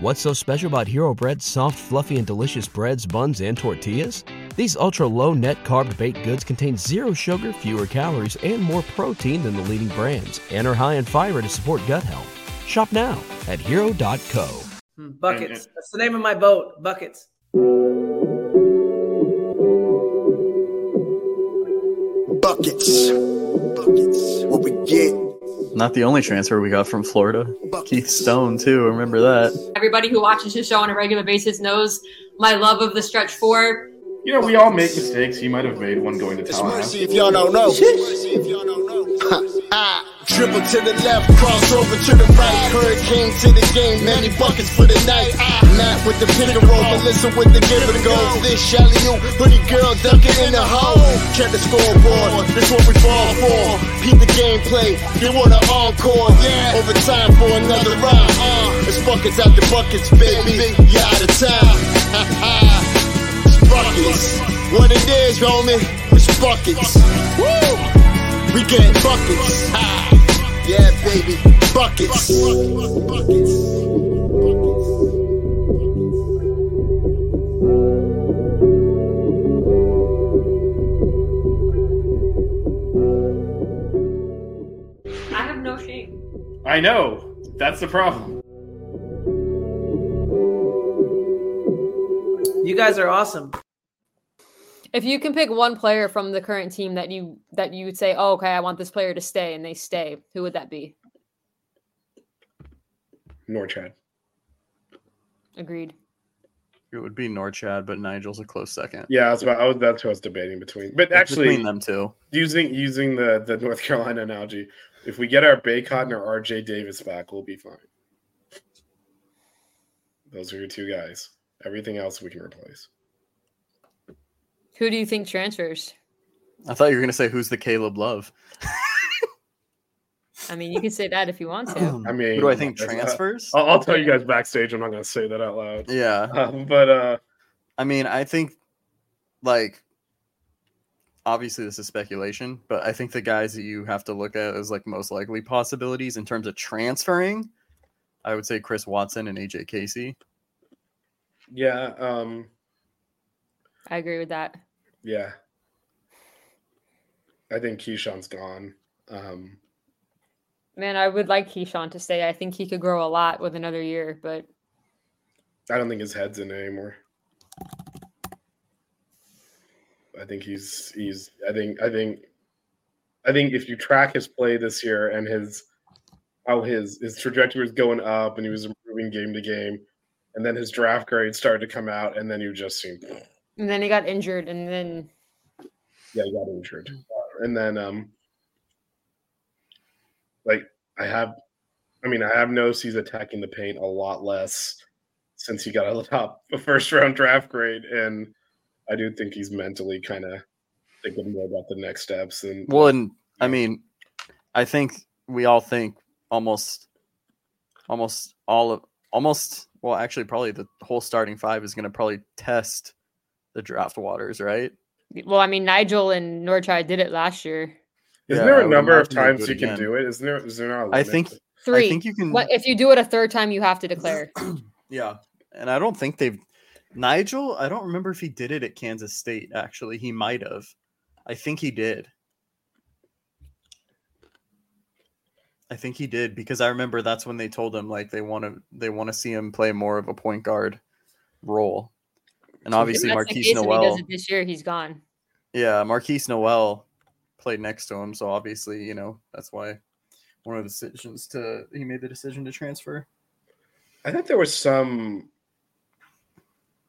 What's so special about Hero Bread's soft, fluffy, and delicious breads, buns, and tortillas? These ultra low net carb baked goods contain zero sugar, fewer calories, and more protein than the leading brands, and are high in fiber to support gut health. Shop now at hero.co. Hmm, Buckets. That's the name of my boat. Buckets. Buckets. Buckets. What we get. Not the only transfer we got from Florida. Keith Stone, too. Remember that. Everybody who watches the show on a regular basis knows my love of the stretch four. You know, we all make mistakes. He might have made one going to It's Tallahassee. mercy if y'all don't know. Mercy if y'all don't know. Ah, Dribble to the left, cross over to the right. Hurricane to the game, many buckets for the night. Ah, Matt with the pick and roll, Melissa with the give and go. This Shelly, you pretty girl dunking in the hole. Check the scoreboard, this what we fall for. Peep the gameplay, they want an encore. Yeah, overtime for another round. Uh, it's buckets out the buckets, baby. You out of time. Ha ha. It's buckets. What it is, homie, it's buckets. Woo! We get buckets. Ah, yeah, baby, buckets. I I know. That's the problem. You guys are awesome. If you can pick one player from the current team that you that you would say, "Oh, okay, I want this player to stay," and they stay, who would that be? Norchad. Agreed. It would be Norchad, but Nigel's a close second. Yeah, I was about, I was, that's who I was debating between. But actually, Between them two. using using the the North Carolina analogy, if we get our Bacot and our RJ Davis back, we'll be fine. Those are your two guys. Everything else we can replace. Who do you think transfers? I thought you were going to say, who's the Caleb Love? I mean, you can say that if you want to. I mean, Who do I think that's- transfers? I'll, I'll tell you guys backstage. I'm not going to say that out loud. Yeah. Um, but uh, I mean, I think, like, obviously this is speculation, but I think the guys that you have to look at as like most likely possibilities in terms of transferring, I would say Chris Watson and AJ Casey. yeah, um, I agree with that. yeah. I think Kyshawn's gone. Um, Man, I would like Kyshawn to stay. I think he could grow a lot with another year, but I don't think his head's in anymore. I think he's he's I think I think I think if you track his play this year and his how his his trajectory was going up and he was improving game to game, and then his draft grade started to come out, and then you just seen and then he got injured, and then yeah, he got injured. And then um like I have I mean I have noticed he's attacking the paint a lot less since he got a top a first round draft grade and I do think he's mentally kind of thinking more about the next steps and Well, and I mean, I think we all think almost, almost all of, almost, well, actually, probably the whole starting five is going to probably test the draft waters, right? well, I mean, Nigel and Norchad did it last year. Isn't Yeah, there a number of times you it can again. do it? Isn't there is there not a I limit? think, Three. I think you can. What if you do it a third time? You have to declare. Yeah, and I don't think they've. Nigel, I don't remember if he did it at Kansas State. Actually, he might have. I think he did. I think he did because I remember that's when they told him like they want to they want to see him play more of a point guard role. And obviously If Marquise case and he Noel, does it this year. He's gone. yeah, Markquis Nowell played next to him, so obviously you know that's why one of the decisions to he made the decision to transfer. I thought there was some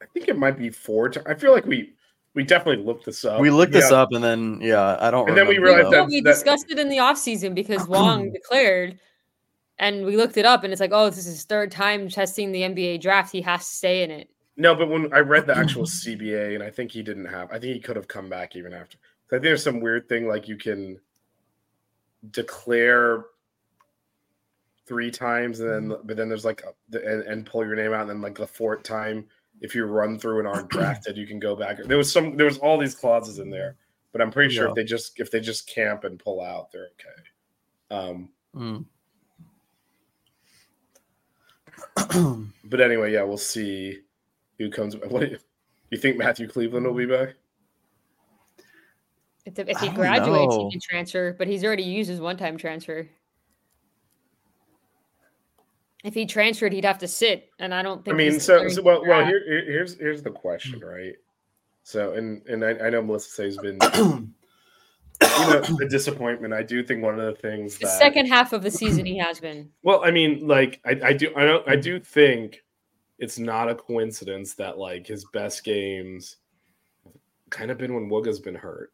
I think it might be four ti- I feel like we we definitely looked this up. we looked this up and then yeah, I don't. And then we remember, realized though. Well, we that- discussed it in the off season because Wong declared, and we looked it up, and it's like, oh, this is his third time testing the NBA draft. He has to stay in it. No, but when I read the actual CBA, and I think he didn't have. I think he could have come back even after. I think there's some weird thing like you can declare three times, and then but then there's like a, the- and, and pull your name out, and then like the fourth time, if you run through and aren't drafted, you can go back. There was some. There was all these clauses in there, but I'm pretty sure Yeah. if they just if they just camp and pull out, they're okay. Um, Mm. but anyway, yeah, we'll see who comes. What do you, you think? Matthew Cleveland will be back? If, if he graduates, know. he can transfer, but he's already used his one-time transfer. If he transferred, he'd have to sit, and I don't think. I mean, so, so well, well draft. here, here- here's here's the question, mm-hmm. right? So, and and I, I know Melissa says been you know the disappointment. I do think one of the things the that second half of the season he has been. Well, I mean, like I, I do I don't I do think it's not a coincidence that like his best games kind of been when Wooga's been hurt.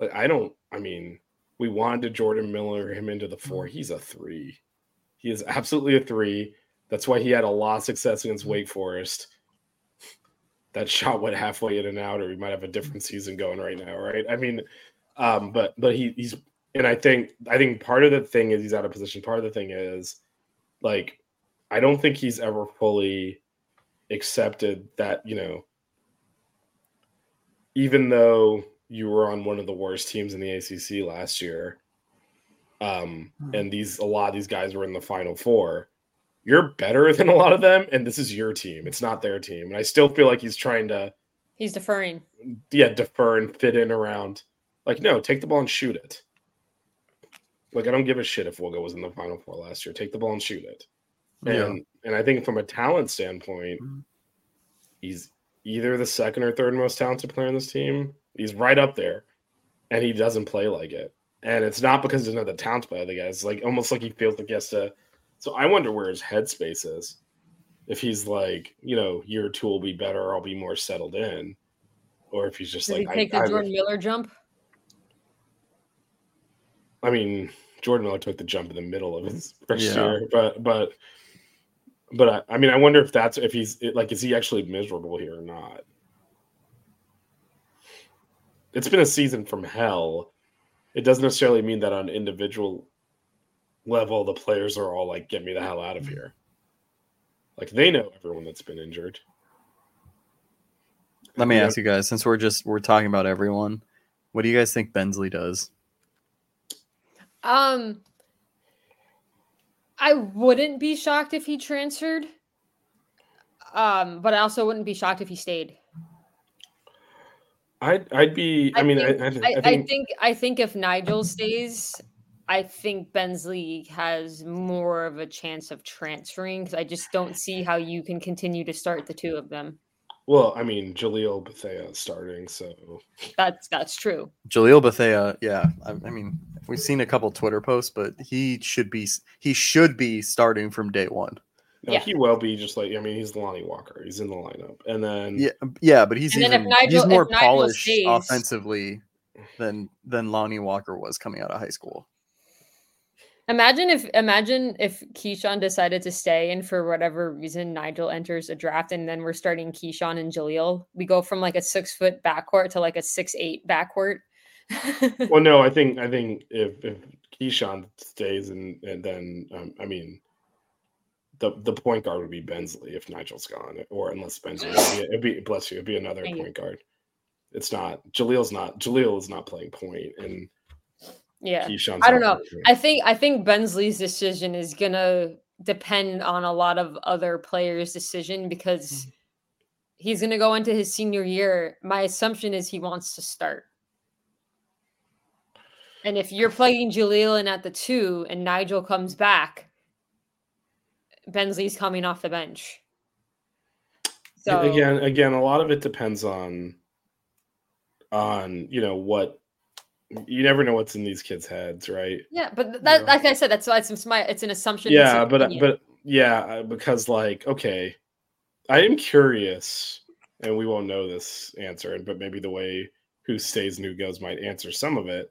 Like I don't I mean, we wanted Jordan Miller him into the four. Mm-hmm. He's a three. He is absolutely a three. That's why he had a lot of success against mm-hmm. Wake Forest. That shot went halfway in and out, or we might have a different mm-hmm. season going right now, right? I mean, um, but but he, he's and I think I think part of the thing is he's out of position. Part of the thing is like I don't think he's ever fully accepted that, you know, even though you were on one of the worst teams in the ACC last year, um, and these a lot of these guys were in the final four, you're better than a lot of them, and this is your team. It's not their team. And I still feel like he's trying to He's deferring. yeah, defer and fit in around. Like, no, take the ball and shoot it. Like, I don't give a shit if Wooga was in the final four last year. Take the ball and shoot it. Yeah. And and I think from a talent standpoint, Mhm. he's either the second or third most talented player on this team. He's right up there, and he doesn't play like it. And it's not because there's another talent by the guys. It's like almost like he feels like he has to. So I wonder where his headspace is. If he's like, you know, year two will be better, I'll be more settled in, or if he's just Did like, he take I, the I, Jordan Miller jump? I mean, Jordan Miller took the jump in the middle of his first Yeah. year, but but but I, I mean, I wonder if that's if he's like, is he actually miserable here or not? It's been a season from hell. It doesn't necessarily mean that on individual level the players are all like, "Get me the hell out of here." Like they know everyone that's been injured. Let me Yeah. ask you guys, since we're just we're talking about everyone, what do you guys think Bensley does? Um, I wouldn't be shocked if he transferred. Um, but I also wouldn't be shocked if he stayed. I'd I'd be. I, I mean, think- I, I, I, I I think think I think if Nigel stays, I think Bensley has more of a chance of transferring because I just don't see how you can continue to start the two of them. well, I mean, Jalil Bethea starting, so That's that's true. Jalil Bethea, yeah. I, I mean, we've seen a couple Twitter posts, but he should be he should be starting from day one. No, Yeah. he will be just like I mean, he's Lonnie Walker. He's in the lineup, and then Yeah, yeah, but he's And then if even Nigel- he's more polished stays- offensively than than Lonnie Walker was coming out of high school. Imagine if imagine if Kyshawn decided to stay and for whatever reason Nigel enters a draft and then we're starting Kyshawn and Jalil. We go from like a six foot backcourt to like a six eight backcourt. well, no, I think I think if if Kyshawn stays and and then um, I mean. The, the point guard would be Bensley if Nigel's gone, or unless Bensley it'd be, it'd be bless you, it'd be another Thank you. point guard. It's not Jalil's not Jalil is not playing point, and yeah. Kyshawn's I don't know. playing. I think I think Bensley's decision is gonna depend on a lot of other players' decision because mm-hmm. he's gonna go into his senior year. My assumption is he wants to start. And if you're plugging Jalil in at the two and Nigel comes back, Bensley's coming off the bench. So again again a lot of it depends on on you know what you never know what's in these kids heads right yeah, but th- that, like I said, that's why it's, my it's an assumption. yeah but opinion. but yeah uh, because like okay i am curious and we won't know this answer but maybe the way who stays and who goes might answer some of it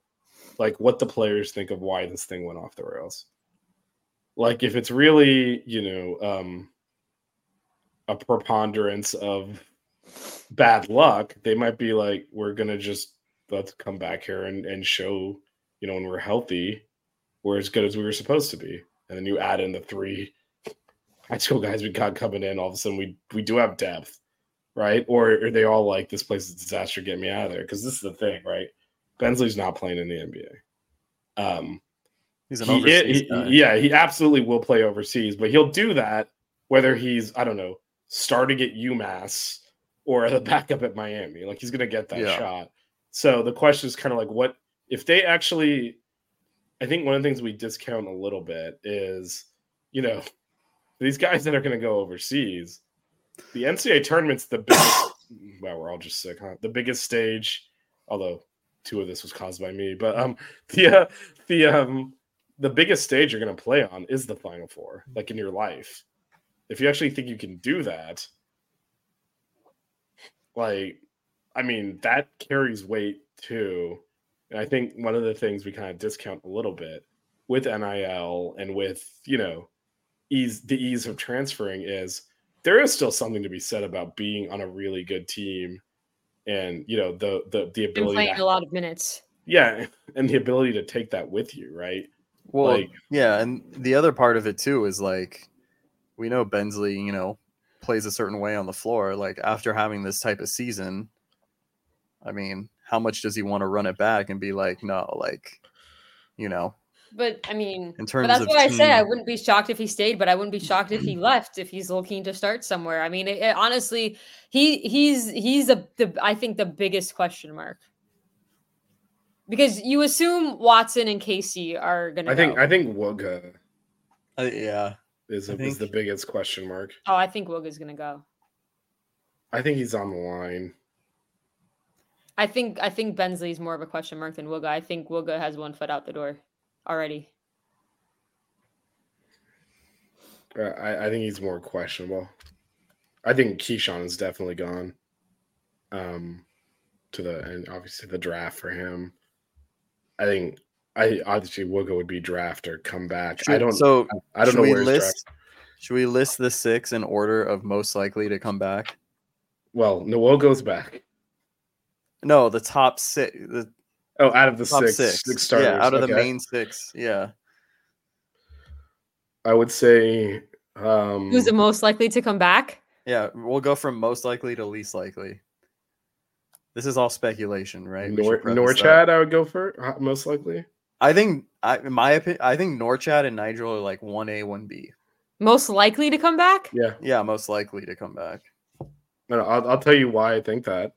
like what the players think of why this thing went off the rails like if it's really you know um a preponderance of bad luck they might be like we're gonna just let's come back here and, and show you know when we're healthy we're as good as we were supposed to be. And then you add in the three high school guys we got coming in all of a sudden we we do have depth right? Or are they all like this place is a disaster get me out of there. Because this is the thing right? Bensley's not playing in the nba um He's an he- overseas he- guy. yeah, he absolutely will play overseas, but he'll do that whether he's I don't know starting at UMass or the backup at Miami. Like he's gonna get that Yeah. shot. So the question is kind of like, what if they actually? I think one of the things we discount a little bit is, you know, these guys that are going to go overseas. The NCAA tournament's the biggest. wow, we're all just sick, huh? The biggest stage, although two of this was caused by me, but um, the uh, the um, the biggest stage you're going to play on is the Final Four, mm-hmm. like in your life. If you actually think you can do that, like, I mean, that carries weight too. And I think one of the things we kind of discount a little bit with NIL and with, you know, ease the ease of transferring is there is still something to be said about being on a really good team and you know the the the ability playing to, a lot of minutes. yeah and the ability to take that with you right Well, Like- yeah, and the other part of it too is like we know Bensley, you know, plays a certain way on the floor. Like after having this type of season, I mean, how much does he want to run it back and be like, no, like, you know, But I mean, in but terms that's of what I say. I wouldn't be shocked if he stayed, but I wouldn't be shocked if he left if he's looking to start somewhere. I mean, it, it- honestly, he he's he's a the I think the biggest question mark because you assume Watson and Casey are gonna. i think go. i think wooga Uh, yeah, is, I is the biggest question mark oh, I think Wooga's gonna go. i think he's on the line I think I think Bensley's more of a question mark than Wooga. I think Wooga has one foot out the door already. Uh, I, I think he's more questionable. I think Kyshawn is definitely gone. Um, to the and obviously the draft for him. I think I obviously Wooga would be draft or come back. I don't. So I don't know where list? Should we list the six in order of most likely to come back? Well, Noel goes back. No, the top six. The Oh, out of the top six, six. six starters. yeah, out of the main six. Yeah. I would say. Um, Who's the most likely to come back? Yeah, we'll go from most likely to least likely. This is all speculation, right? We Nor, preface that. I would go for uh, most likely. I think, I, in my opinion, I think Norchad and Nigel are like one A, one B. Most likely to come back? Yeah, Yeah, most likely to come back. no, no, I'll, I'll tell you why I think that.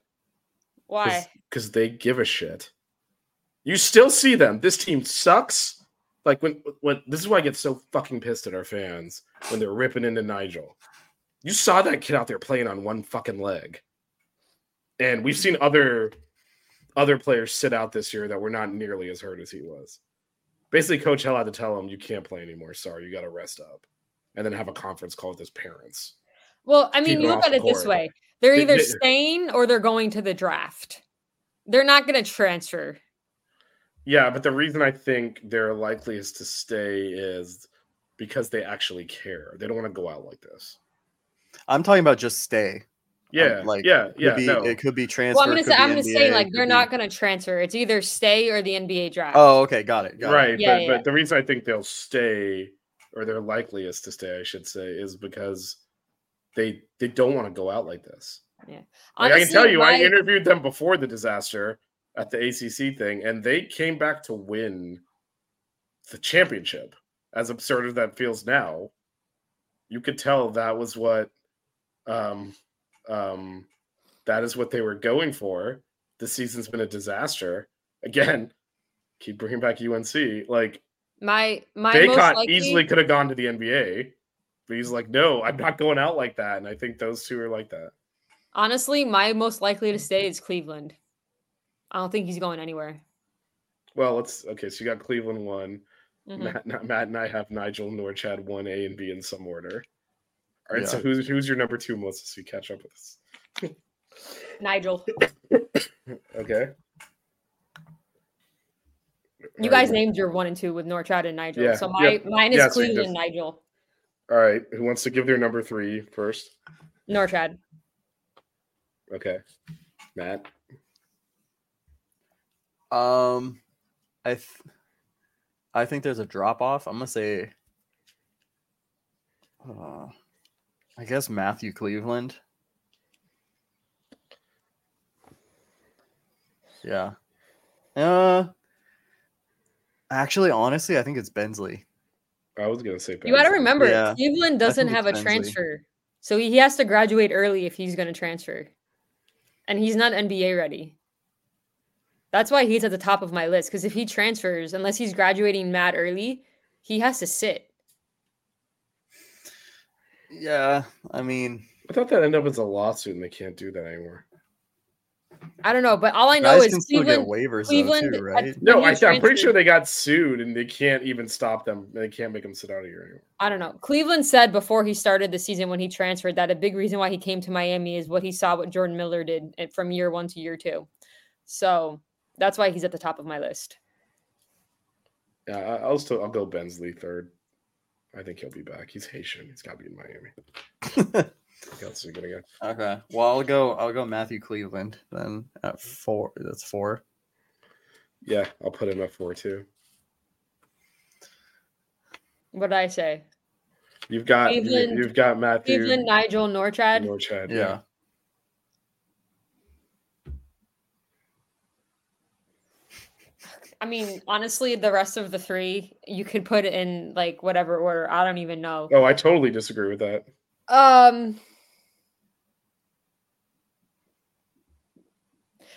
Why? Because they give a shit. You still see them. This team sucks. Like when when this is why I get so fucking pissed at our fans when they're ripping into Nigel. You saw that kid out there playing on one fucking leg. And we've seen other other players sit out this year that were not nearly as hurt as he was. Basically, Coach L had to tell him you can't play anymore. Sorry, you gotta rest up. And then have a conference call with his parents. Well, I mean, it you look off at the it this way. They're They- either they- staying or they're going to the draft. They're not going to transfer. Yeah, but the reason I think they're likeliest to stay is because they actually care. They don't want to go out like this. I'm talking about just stay. Yeah, like, yeah, Could yeah. be, no. It could be transfer. Well, I'm going to say, I'm going to say, like, could they're be- not going to transfer. It's either stay or the NBA draft. Oh, okay, got it. Got it. right, Yeah, but, yeah. but the reason I think they'll stay, or they're likeliest to stay, I should say, is because they they don't want to go out like this. Like, I can tell you, I interviewed them before the disaster at the ACC thing, and they came back to win the championship. As absurd as that feels now, you could tell that was what, um, um, that is what they were going for. This season's been a disaster. Again, keep bringing back UNC. Like my my most Bacot likely, easily could have gone to the NBA, but he's like, no, I'm not going out like that. And I think those two are like that. honestly, my most likely to stay is Cleveland. I don't think he's going anywhere. Well, let's okay. So you got Cleveland one. Mhm. Matt, Matt and I have Nigel Norchad one A and B in some order. All right. So who's who's your number two, Melissa? So you catch up with us. Nigel, Okay. you guys named your one and two with Norchad and Nigel. Yeah, So my yep. mine is Yeah, so you Cleveland, just- Nigel, All right. Who wants to give their number three first? Norchad. Okay. Matt. Um, I, th- I think there's a drop off. I'm gonna say, uh, I guess Matthew Cleveland. Yeah. Uh, actually, honestly, I think it's Bensley. I was gonna say. You got to remember, Yeah, Cleveland doesn't have a Bensley. transfer, so he, he has to graduate early if he's going to transfer, and he's not NBA ready. That's why he's at the top of my list. Because if he transfers, unless he's graduating mad early, he has to sit. Yeah, I mean, I thought that ended up as a lawsuit, and they can't do that anymore. I don't know, but all I know guys is can still Cleveland. get waivers Cleveland though, too, right? No, I, I'm pretty sure they got sued, and they can't even stop them. They can't make them sit out of here anymore. I don't know. Cleveland said before he started the season when he transferred that a big reason why he came to Miami is what he saw what Jordan Miller did from year one to year two. So that's why he's at the top of my list. Yeah, I'll still I'll go Bensley third. I think he'll be back. He's Haitian. He's got to be in Miami. Who else is he gonna go? okay. Well, I'll go. I'll go Matthew Cleveland then at four. That's four. Yeah, I'll put him at four too. What did I say? You've got you- Cleveland- you've got Matthew Cleveland, Nigel, Norchad. Norchad. Yeah. I mean, honestly, the rest of the three you could put in like whatever order. I don't even know. Oh, I totally disagree with that. Um.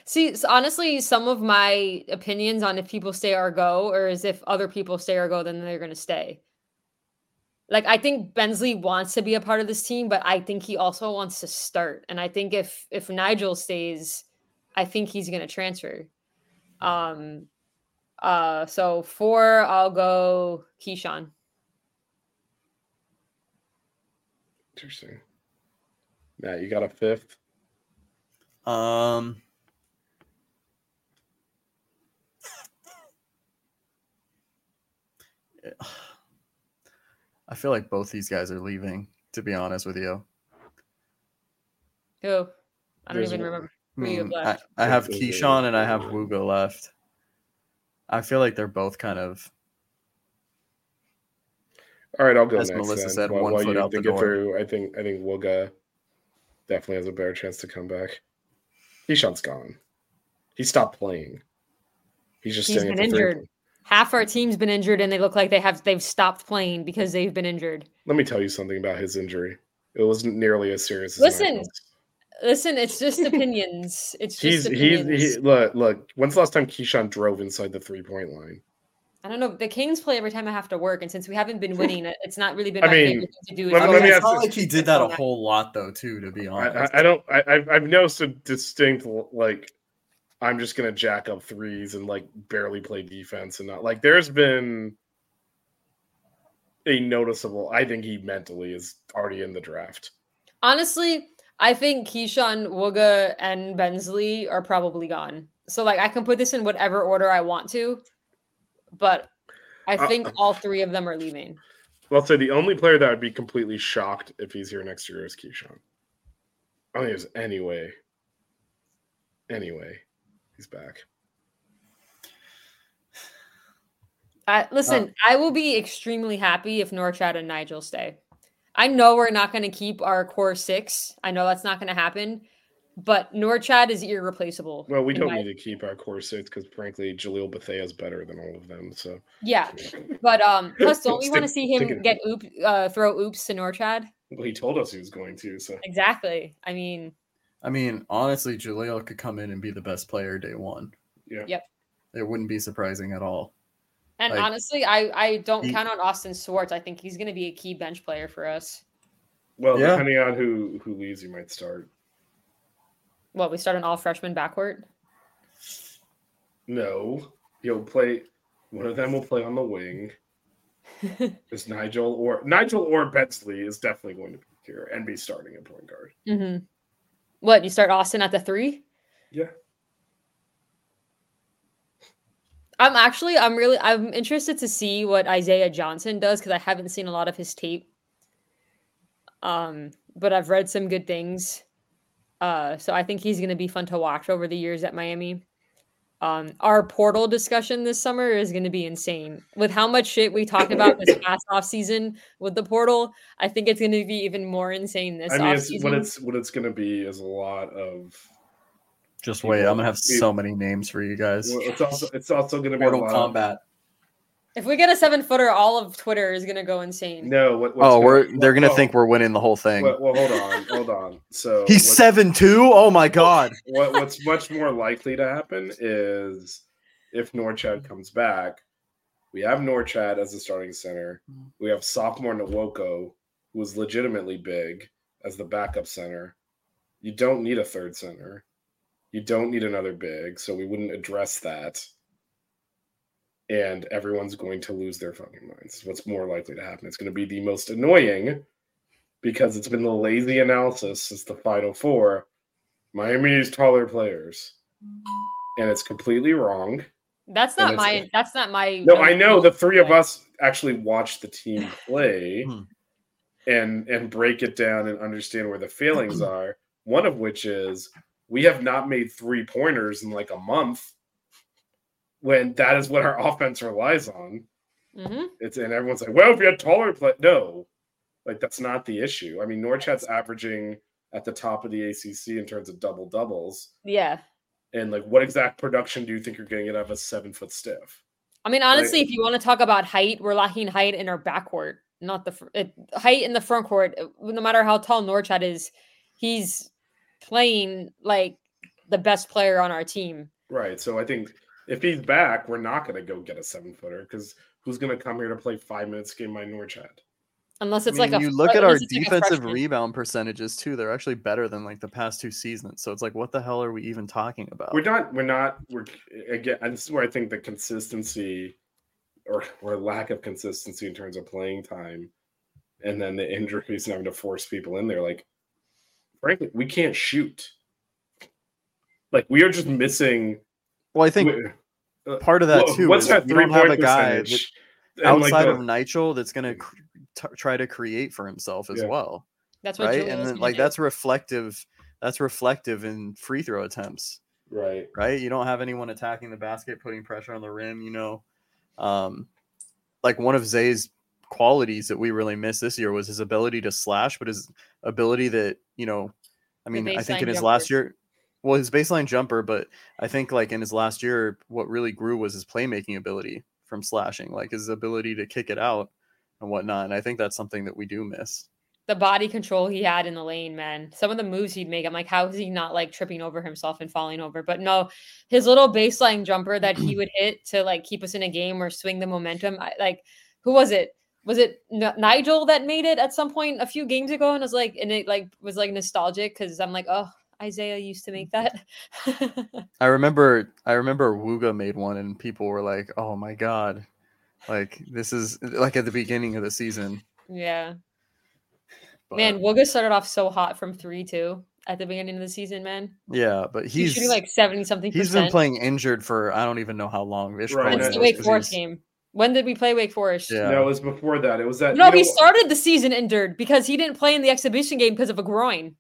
See, honestly, some of my opinions on if people stay or go, or as if other people stay or go, then they're going to stay. Like, I think Bensley wants to be a part of this team, but I think he also wants to start. And I think if if Nigel stays, I think he's going to transfer. Um. Uh. So four, I'll go Kyshawn. Interesting. Matt, you got a fifth? Um. I feel like both these guys are leaving. To be honest with you, Who? I don't There's even remember. I, Who you mean, have I, left? I have Kyshawn and I have? Wooga left. I feel like they're both kind of All right, I'll go As next. Melissa then. said, While- one while foot you out the think it door. through, I think I think Wooga definitely has a better chance to come back. Kyshawn's gone. He stopped playing. He's just He's staying been at the three injured. Half our team's been injured, and they look like they have they've stopped playing because they've been injured. Let me tell you something about his injury. It wasn't nearly as serious as Listen, Michael's. Listen, it's just opinions. It's He's just he's opinions. he, look look. When's the last time Kyshawn drove inside the three point line? I don't know. The Kings play every time I have to work, and since we haven't been winning, it's not really been I my mean, favorite thing to do. let- I It's let mean, me it's not like he did that a whole lot though, too. To be I, honest, I, I don't. I, I've I've noticed a distinct like. I'm just gonna jack up threes and like barely play defense and not like. There's been a noticeable. I think he mentally is already in the draft. Honestly, I think Kyshawn, Wooga, and Bensley are probably gone. So like I can put this in whatever order I want to, but I Uh, think all three of them are leaving. Well, I'll say the only player that would be completely shocked if he's here next year is Kyshawn. I don't think there's any way. Anyway, he's back. I, listen, I will be extremely happy if Norchad and Nigel stay. I know we're not going to keep our core six. I know that's not going to happen, but Norchad is irreplaceable. Well, we don't my- need to keep our core six because, frankly, Jalil Bethea is better than all of them. So Yeah, but um, plus, don't we want to see him get oop, uh, throw oops to Norchad? well, he told us he was going to. So Exactly. I mean, I mean, honestly, Jalil could come in and be the best player day one. yeah. Yep. It wouldn't be surprising at all. And Like, honestly, I I don't he- count on Austin Swartz. I think he's going to be a key bench player for us. Well, Yeah. depending on who who leaves, you might start. What we start an all freshman backcourt. No, he'll play. One of them will play on the wing. Is Nigel or Nigel or Bensley is definitely going to be here and be starting at point guard. Mm-hmm. What you start Austin at the three? Yeah. I'm actually I'm really I'm interested to see what Isaiah Johnson does because I haven't seen a lot of his tape. Um, but I've read some good things. Uh, so I think he's gonna be fun to watch over the years at Miami. Um, our portal discussion this summer is gonna be insane. With how much shit we talked about this past off season with the portal, I think it's gonna be even more insane this I mean, it's, what it's what it's going to be is a lot of. Just wait, I'm gonna have so many names for you guys. Well, it's also it's also going to be a Mortal lot of- Kombat. If we get a seven footer, all of Twitter is gonna go insane. No, what, what's Oh, gonna- we're they're gonna oh, think we're winning the whole thing. Well, well, hold on, hold on. So He's seven two. Oh my god. what what's much more likely to happen is if Norchad comes back, we have Norchad as the starting center. We have sophomore Nwoko, who is legitimately big as the backup center. You don't need a third center. You don't need another big, so we wouldn't address that. And everyone's going to lose their fucking minds. What's more likely to happen? It's going to be the most annoying because it's been the lazy analysis since the final four Miami needs taller players, and it's completely wrong. That's not my. That's not my. No, I know the three of us actually watch the team play Hmm. and and break it down and understand where the failings are. One of which is we have not made three pointers in like a month when that is what our offense relies on. hmm It's and everyone's like, well, if you had taller play, no, like that's not the issue. I mean, Norchad's averaging at the top of the ACC in terms of double doubles, Yeah. and like, what exact production do you think you're getting out of a seven foot stiff? I mean, honestly, if you want to talk about height, we're lacking height in our backcourt, not the fr- it, height in the front court. No matter how tall Norchad is, he's playing like the best player on our team. Right. So I think if he's back, we're not going to go get a seven footer because who's going to come here to play five minutes game by Norchad? Unless I it's mean, like a you look at our unless it's like defensive rebound percentages too. They're actually better than like the past two seasons. So it's like, what the hell are we even talking about? We're not. We're not. We're again. And this is where I think the consistency, or or lack of consistency in terms of playing time, and then the injuries and having to force people in there. Like, frankly, we can't shoot. Like we are just missing. well, I think uh, part of that what- too What's is that you three don't have point a guy that, percentage? Like, outside the- of Nigel that's going to cr- t- try to create for himself as Yeah. well, That's what right? Julian's And then like do. that's reflective. That's reflective in free throw attempts. right. right? You don't have anyone attacking the basket, putting pressure on the rim. You know, um, like one of Zay's qualities that we really missed this year was his ability to slash, but his ability that you know, I mean, I think in his jumper. last year, well, his baseline jumper, but I think like in his last year, what really grew was his playmaking ability from slashing, like his ability to kick it out and whatnot. And I think that's something that we do miss. the body control he had in the lane, man. Some of the moves he'd make, I'm like, how is he not like tripping over himself and falling over? But no, his little baseline jumper that he would hit to like keep us in a game or swing the momentum. I, like, who was it? Was it N- Nigel that made it at some point a few games ago? And was like, and it like was like nostalgic because I'm like, oh, Isaiah used to make that. I remember I remember Wooga made one and people were like, "Oh my god." Like this is like at the beginning of the season. yeah, But, man, Wooga started off so hot from three two at the beginning of the season, man. yeah, but He's, he's shooting like seventy something. he's been playing injured for I don't even know how long. Vish Right, probably Since the no, knows Wake 'cause Forest game. When did we play Wake Forest? Yeah. No, it was before that. It was that. No, you know he started the season injured because he didn't play in the exhibition game because of a groin.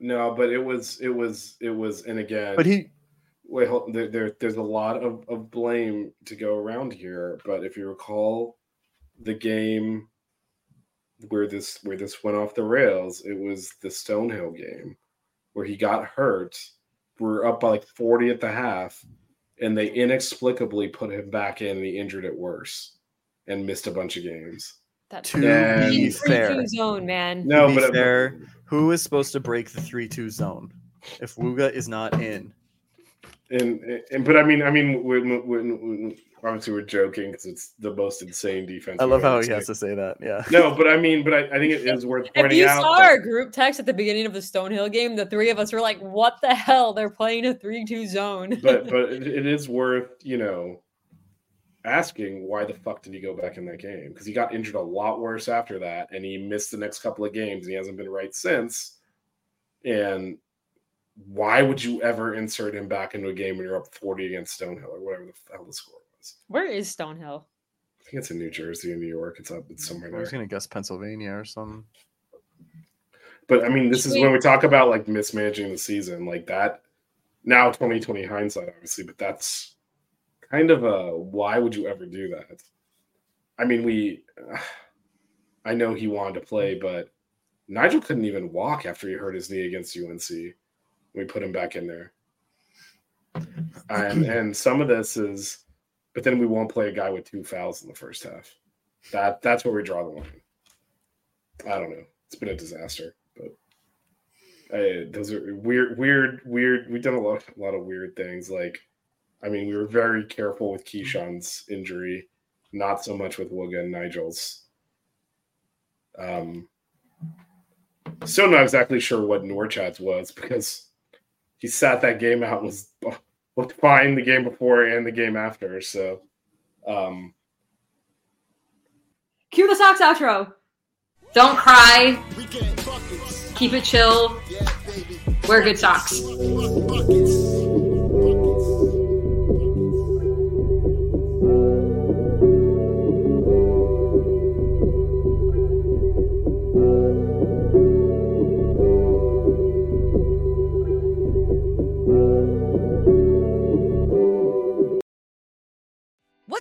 No, but it was. It was. It was. And again, But he Wait, hold, there, there, there's a lot of, of blame to go around here. But if you recall the game where this where this went off the rails, it was the Stonehill game where he got hurt. We're up by like 40 at the half, and they inexplicably put him back in and he injured it worse and missed a bunch of games. That's To Yeah. be fair, zone, man. No, be but fair, who is supposed to break the three-two zone if Wooga is not in? And, and but I mean, I mean, when, when, when, obviously we're joking because it's the most insane defense. I love how ever he has to say that. Yeah. No, but I mean, but I, I think it is worth pointing out. If you out. saw that- our group text at the beginning of the Stonehill game, the three of us were like, "What the hell? They're playing a three-two zone." but but it, it is worth you know asking why the fuck did he go back in that game because he got injured a lot worse after that and he missed the next couple of games and he hasn't been right since and why would you ever insert him back into a game when you're up 40 against stonehill or whatever the hell the score was Where is Stonehill? i think it's in new jersey and new york it's up it's somewhere there. I was gonna guess Pennsylvania or something. but i mean this is when we talk about like mismanaging the season like that now 2020 hindsight obviously but that's kind of a why would you ever do that i mean we i know he wanted to play but nigel couldn't even walk after he hurt his knee against unc we put him back in there and and some of this is but then we won't play a guy with two fouls in the first half. That that's where we draw the line. I don't know. It's been a disaster, but I, those are weird, weird, weird. We've done a lot, a lot of weird things. Like, I mean, we were very careful with Kyshawn's injury, not so much with Wooga and Nigel's. Um, still not exactly sure what Norchad's was because he sat that game out was looked fine the game before and the game after. So, um, Cue the Sox outro. Don't cry. Keep it chill. Wear good socks.